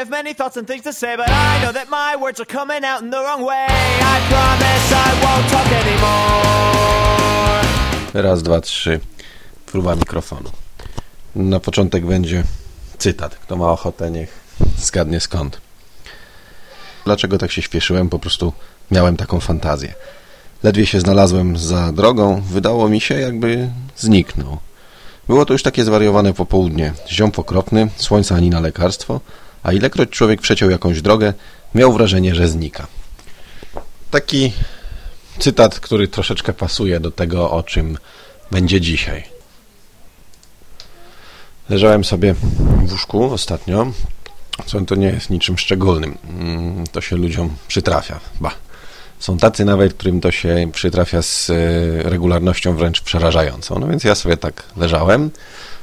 have many thoughts and things to say, but I know that my words are coming out in the wrong way. I promise I won't talk anymore. Raz, dwa, trzy. Próba mikrofonu. Na początek będzie cytat. Kto ma ochotę, niech zgadnie skąd. Dlaczego tak się śpieszyłem? Po prostu miałem taką fantazję. Ledwie się znalazłem za drogą, wydało mi się, jakby zniknął. Było to już takie zwariowane popołudnie. Ziom okropny, słońca ani na lekarstwo, a ilekroć człowiek przeciął jakąś drogę, miał wrażenie, że znika. Taki cytat, który troszeczkę pasuje do tego, o czym będzie dzisiaj. Leżałem sobie w łóżku ostatnio, co to nie jest niczym szczególnym. Mm, To się ludziom przytrafia. Ba. Są tacy nawet, którym to się przytrafia z e, regularnością wręcz przerażającą. No więc ja sobie tak leżałem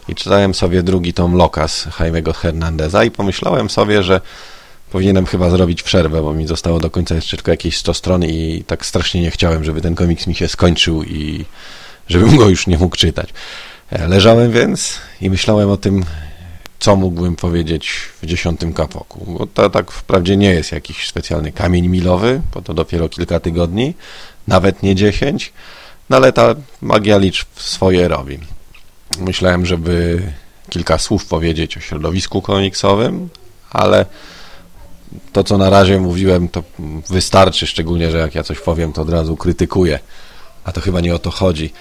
i czytałem sobie drugi tom Lokas Jaime'ego Hernandeza i pomyślałem sobie, że powinienem chyba zrobić przerwę, bo mi zostało do końca jeszcze tylko jakieś 100 stron i tak strasznie nie chciałem, żeby ten komiks mi się skończył i żebym go już nie mógł czytać. E, Leżałem więc i myślałem o tym, co mógłbym powiedzieć w dziesiątym kapoku. Bo to tak wprawdzie nie jest jakiś specjalny kamień milowy, bo to dopiero kilka tygodni, nawet nie dziesięć, no ale ta magia liczb swoje robi. Myślałem, żeby kilka słów powiedzieć o środowisku komiksowym, ale to, co na razie mówiłem, to wystarczy, szczególnie, że jak ja coś powiem, to od razu krytykuję. A to chyba nie o to chodzi.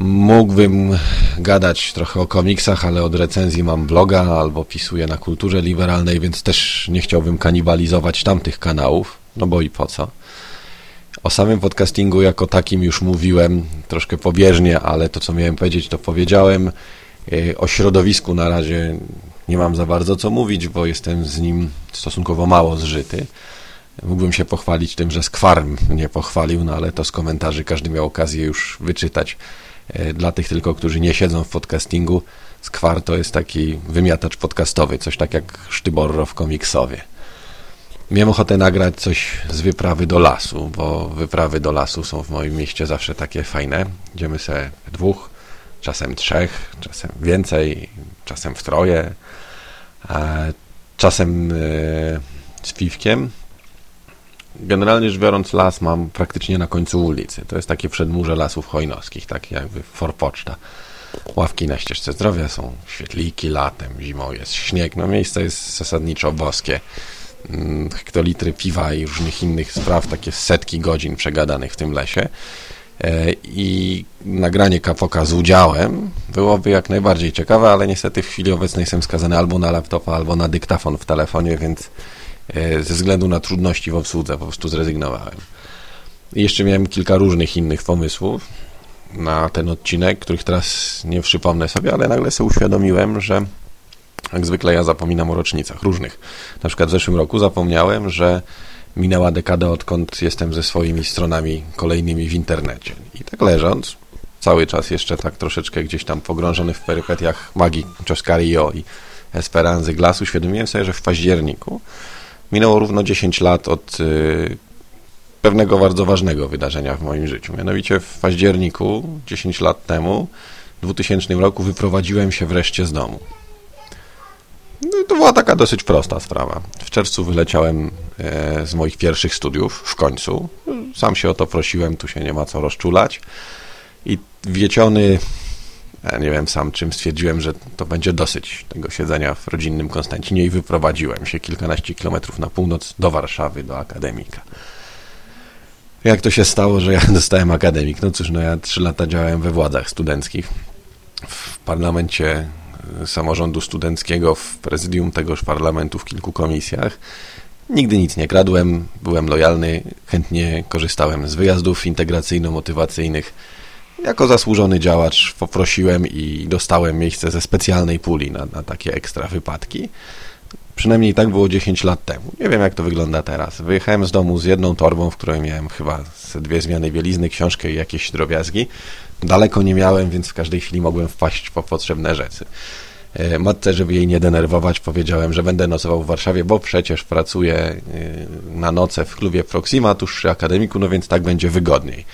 Mógłbym gadać trochę o komiksach, ale od recenzji mam bloga albo pisuję na kulturze liberalnej, więc też nie chciałbym kanibalizować tamtych kanałów, no bo i po co. O samym podcastingu jako takim już mówiłem troszkę pobieżnie, ale to co miałem powiedzieć, to powiedziałem. Yy, O środowisku na razie nie mam za bardzo co mówić, bo jestem z nim stosunkowo mało zżyty. Mógłbym się pochwalić tym, że Skwar mnie pochwalił, no ale to z komentarzy każdy miał okazję już wyczytać. E, Dla tych tylko, którzy nie siedzą w podcastingu, Skwar to jest taki wymiatacz podcastowy, coś tak jak Sztyborro w komiksowie. Miałem ochotę nagrać coś z wyprawy do lasu, bo wyprawy do lasu są w moim mieście zawsze takie fajne. Idziemy sobie dwóch, czasem trzech, czasem więcej, czasem w troje, czasem e, z piwkiem. Generalnie rzecz biorąc, las mam praktycznie na końcu ulicy. To jest takie przedmurze lasów hojnowskich, takie jakby forpoczta. Ławki na ścieżce zdrowia są świetliki latem, zimą jest śnieg. No miejsce jest zasadniczo boskie. Mm, Hektolitry piwa i różnych innych spraw, takie setki godzin przegadanych w tym lesie. E, I nagranie kapoka z udziałem byłoby jak najbardziej ciekawe, ale niestety w chwili obecnej jestem skazany albo na laptopa, albo na dyktafon w telefonie, więc e, ze względu na trudności w obsłudze po prostu zrezygnowałem. I jeszcze miałem kilka różnych innych pomysłów na ten odcinek, których teraz nie przypomnę sobie, ale nagle sobie uświadomiłem, że jak zwykle ja zapominam o rocznicach różnych. Na przykład w zeszłym roku zapomniałem, że minęła dekada, odkąd jestem ze swoimi stronami kolejnymi w internecie. I tak leżąc, cały czas jeszcze tak troszeczkę gdzieś tam pogrążony w perypetiach magii Czoscario i Esperanzy Glass, uświadomiłem sobie, że w październiku minęło równo 10 lat od y, pewnego bardzo ważnego wydarzenia w moim życiu. Mianowicie w październiku, 10 lat temu, w 2000 roku wyprowadziłem się wreszcie z domu. No to była taka dosyć prosta sprawa. W czerwcu wyleciałem e, z moich pierwszych studiów, w końcu. Sam się o to prosiłem, tu się nie ma co rozczulać. I wieciony, ja nie wiem sam czym, stwierdziłem, że to będzie dosyć tego siedzenia w rodzinnym Konstancinie i wyprowadziłem się kilkanaście kilometrów na północ do Warszawy, do Akademika. Jak to się stało, że ja dostałem akademik? No cóż, no ja trzy lata działałem we władzach studenckich, w parlamencie samorządu studenckiego, w prezydium tegoż parlamentu, w kilku komisjach. Nigdy nic nie kradłem, byłem lojalny, chętnie korzystałem z wyjazdów integracyjno-motywacyjnych. Jako zasłużony działacz poprosiłem i dostałem miejsce ze specjalnej puli na, na takie ekstra wypadki. Przynajmniej tak było 10 lat temu. Nie wiem, jak to wygląda teraz. Wyjechałem z domu z jedną torbą, w której miałem chyba dwie zmiany bielizny, książkę i jakieś drobiazgi. Daleko nie miałem, więc w każdej chwili mogłem wpaść po potrzebne rzeczy. E, Matce, żeby jej nie denerwować, powiedziałem, że będę nocował w Warszawie, bo przecież pracuję e, na noce w klubie Proxima, tuż przy akademiku, no więc tak będzie wygodniej.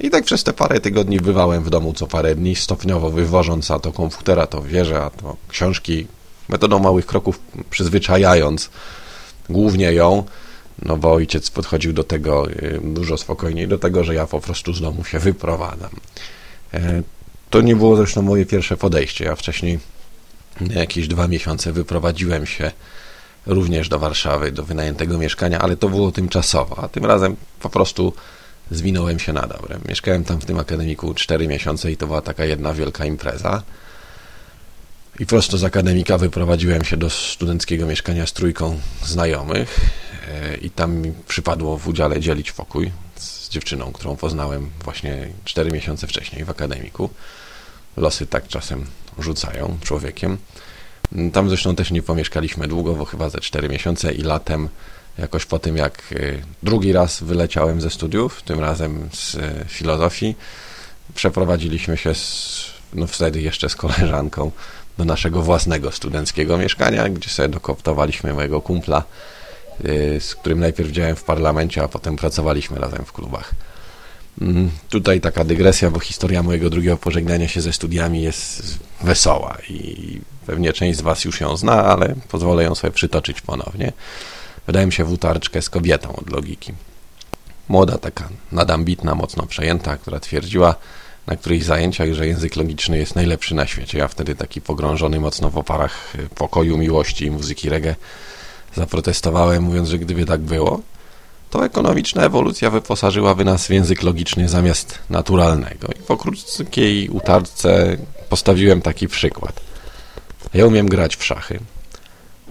I tak przez te parę tygodni bywałem w domu co parę dni, stopniowo wywożąc a to komputera, to wieże, a to książki, metodą małych kroków przyzwyczajając głównie ją, no bo ojciec podchodził do tego y, dużo spokojniej, do tego, że ja po prostu z domu się wyprowadzam. E, to nie było zresztą moje pierwsze podejście. Ja wcześniej jakieś dwa miesiące wyprowadziłem się również do Warszawy, do wynajętego mieszkania, ale to było tymczasowo, a tym razem po prostu zwinąłem się na dobre. Mieszkałem tam w tym akademiku 4 miesiące i to była taka jedna wielka impreza. I prosto z akademika wyprowadziłem się do studenckiego mieszkania z trójką znajomych i tam mi przypadło w udziale dzielić pokój z dziewczyną, którą poznałem właśnie 4 miesiące wcześniej w akademiku. Losy tak czasem rzucają człowiekiem. Tam zresztą też nie pomieszkaliśmy długo, bo chyba ze 4 miesiące i latem jakoś po tym jak y, drugi raz wyleciałem ze studiów, tym razem z y, filozofii, przeprowadziliśmy się z, no wtedy jeszcze z koleżanką do naszego własnego studenckiego mieszkania, gdzie sobie dokoptowaliśmy mojego kumpla, z którym najpierw działałem w parlamencie, a potem pracowaliśmy razem w klubach. Mm, tutaj taka dygresja, bo historia mojego drugiego pożegnania się ze studiami jest wesoła i pewnie część z Was już ją zna, ale pozwolę ją sobie przytoczyć ponownie. Wydałem się w utarczkę z kobietą od logiki. Młoda, taka nadambitna, mocno przejęta, która twierdziła na których zajęciach, że język logiczny jest najlepszy na świecie. Ja wtedy taki pogrążony mocno w oparach pokoju, miłości i muzyki reggae zaprotestowałem, mówiąc, że gdyby tak było, to ekonomiczna ewolucja wyposażyłaby nas w język logiczny zamiast naturalnego. I po krótkiej utarce postawiłem taki przykład. Ja umiem grać w szachy.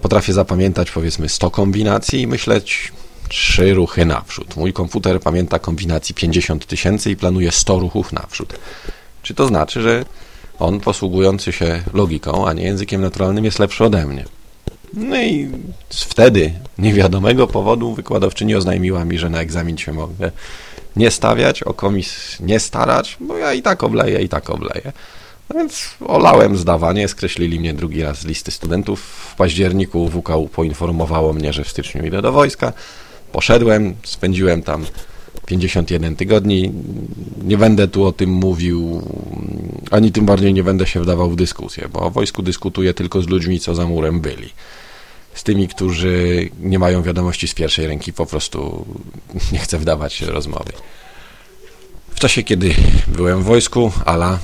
Potrafię zapamiętać powiedzmy 100 kombinacji i myśleć trzy ruchy naprzód. Mój komputer pamięta kombinacji 50 tysięcy i planuje 100 ruchów naprzód. Czy to znaczy, że on posługujący się logiką, a nie językiem naturalnym jest lepszy ode mnie? No i wtedy, niewiadomego powodu, wykładowczyni oznajmiła mi, że na egzamin się mogę nie stawiać, o komis nie starać, bo ja i tak obleję, i tak obleję. No więc olałem zdawanie, skreślili mnie drugi raz z listy studentów. W październiku WKU poinformowało mnie, że w styczniu idę do wojska. Poszedłem, spędziłem tam 51 tygodni. Nie będę tu o tym mówił, ani tym bardziej nie będę się wdawał w dyskusję, bo o wojsku dyskutuję tylko z ludźmi, co za murem byli. Z tymi, którzy nie mają wiadomości z pierwszej ręki, po prostu nie chcę wdawać się rozmowy. W czasie, kiedy byłem w wojsku, Ala,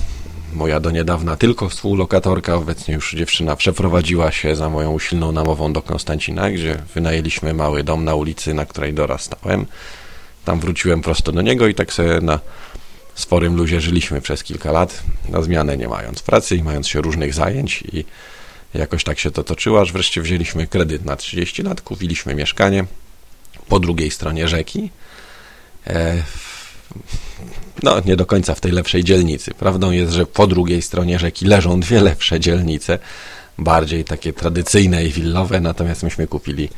moja do niedawna tylko współlokatorka, obecnie już dziewczyna, przeprowadziła się za moją usilną namową do Konstancina, gdzie wynajęliśmy mały dom na ulicy, na której dorastałem. Tam wróciłem prosto do niego i tak sobie na sporym luzie żyliśmy przez kilka lat, na zmianę nie mając pracy i mając się różnych zajęć i jakoś tak się to toczyło, aż wreszcie wzięliśmy kredyt na 30 lat, kupiliśmy mieszkanie po drugiej stronie rzeki, e, no nie do końca w tej lepszej dzielnicy. Prawdą jest, że po drugiej stronie rzeki leżą dwie lepsze dzielnice, bardziej takie tradycyjne i willowe, natomiast myśmy kupili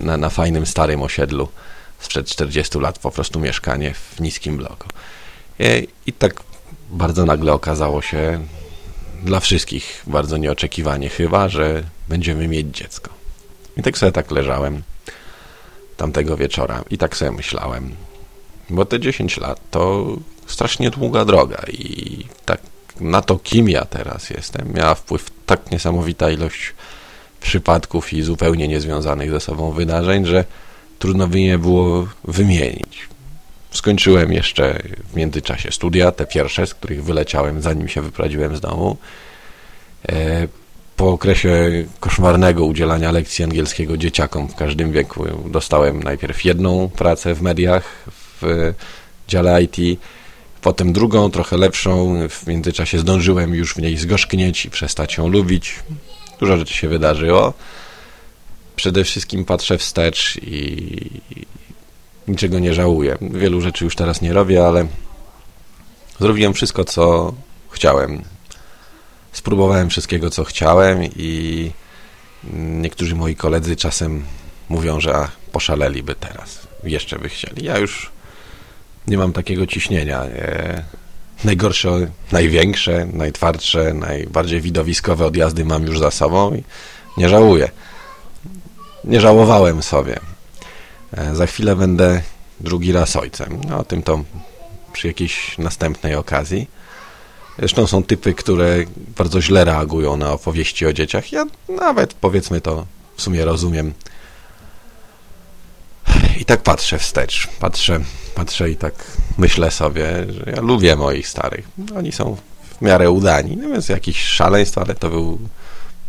na, na fajnym starym osiedlu sprzed 40 lat po prostu mieszkanie w niskim bloku. I, e, I tak bardzo nagle okazało się, dla wszystkich bardzo nieoczekiwanie chyba, że będziemy mieć dziecko. I tak sobie tak leżałem tamtego wieczora i tak sobie myślałem, bo te 10 lat to strasznie długa droga i tak na to, kim ja teraz jestem, miała wpływ tak niesamowita ilość przypadków i zupełnie niezwiązanych ze sobą wydarzeń, że trudno by nie było wymienić. Skończyłem jeszcze w międzyczasie studia, te pierwsze, z których wyleciałem zanim się wyprowadziłem z domu. E, po okresie koszmarnego udzielania lekcji angielskiego dzieciakom w każdym wieku dostałem najpierw jedną pracę w mediach w dziale IT, potem drugą, trochę lepszą. W międzyczasie zdążyłem już w niej zgorzknieć i przestać ją lubić. Dużo rzeczy się wydarzyło. Przede wszystkim patrzę wstecz i niczego nie żałuję. Wielu rzeczy już teraz nie robię, ale zrobiłem wszystko, co chciałem. Spróbowałem wszystkiego, co chciałem i niektórzy moi koledzy czasem mówią, że poszaleliby teraz. Jeszcze by chcieli. Ja już nie mam takiego ciśnienia. Nie? Najgorsze, największe, najtwardsze, najbardziej widowiskowe odjazdy mam już za sobą i nie żałuję. Nie żałowałem sobie. E, za chwilę będę drugi raz ojcem. No, o tym to przy jakiejś następnej okazji. Zresztą są typy, które bardzo źle reagują na opowieści o dzieciach. Ja nawet, powiedzmy to, w sumie rozumiem. I tak patrzę wstecz. Patrzę, patrzę i tak myślę sobie, że ja lubię moich starych. Oni są w miarę udani. No więc jakiś szaleństwo, ale to był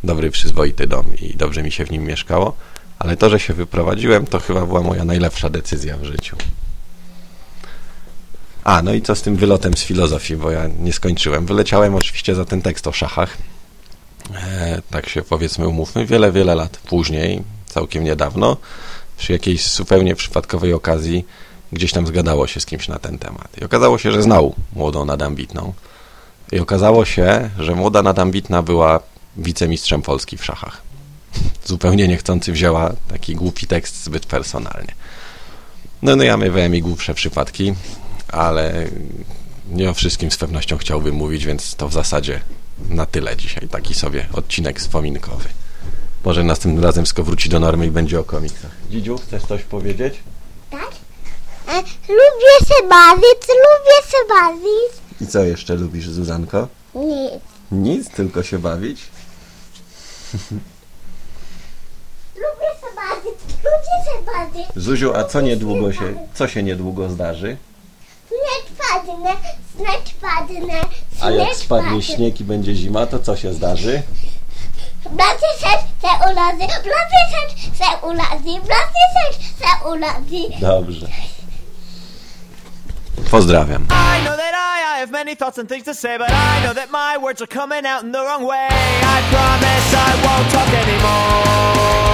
dobry, przyzwoity dom i dobrze mi się w nim mieszkało. Ale to, że się wyprowadziłem, to chyba była moja najlepsza decyzja w życiu. A, no i co z tym wylotem z filozofii, bo ja nie skończyłem. Wyleciałem oczywiście za ten tekst o szachach. E, tak się powiedzmy umówmy. Wiele, wiele lat później, całkiem niedawno, przy jakiejś zupełnie przypadkowej okazji gdzieś tam zgadało się z kimś na ten temat. I okazało się, że znał młodą Nadambitną. I okazało się, że młoda Nadambitna była wicemistrzem Polski w szachach. Zupełnie niechcący wzięła taki głupi tekst zbyt personalnie. No, no ja miewałem i głupsze przypadki, ale nie o wszystkim z pewnością chciałbym mówić, więc to w zasadzie na tyle dzisiaj. Taki sobie odcinek wspominkowy. Może następnym razem wszystko wróci do normy i będzie o komiksach. Dzidziu, chcesz coś powiedzieć? Tak? E, lubię się bawić, lubię się bawić. I co jeszcze lubisz, Zuzanko? Nic. Nic, tylko się bawić? Lubię się bawić, lubię się bawić. Zuziu, a co niedługo się, co się niedługo zdarzy? Śnieg padnę, śnieg padnę, A jak śnieg spadnie śnieg i będzie zima, to co się zdarzy? Blaty też se uladzi, blaty też se uladzi, blaty też se uladzi. Dobrze. Pozdrawiam. I know that I, I have many thoughts and things to say, but I know that my words are coming out in the wrong way. I promise I won't talk anymore.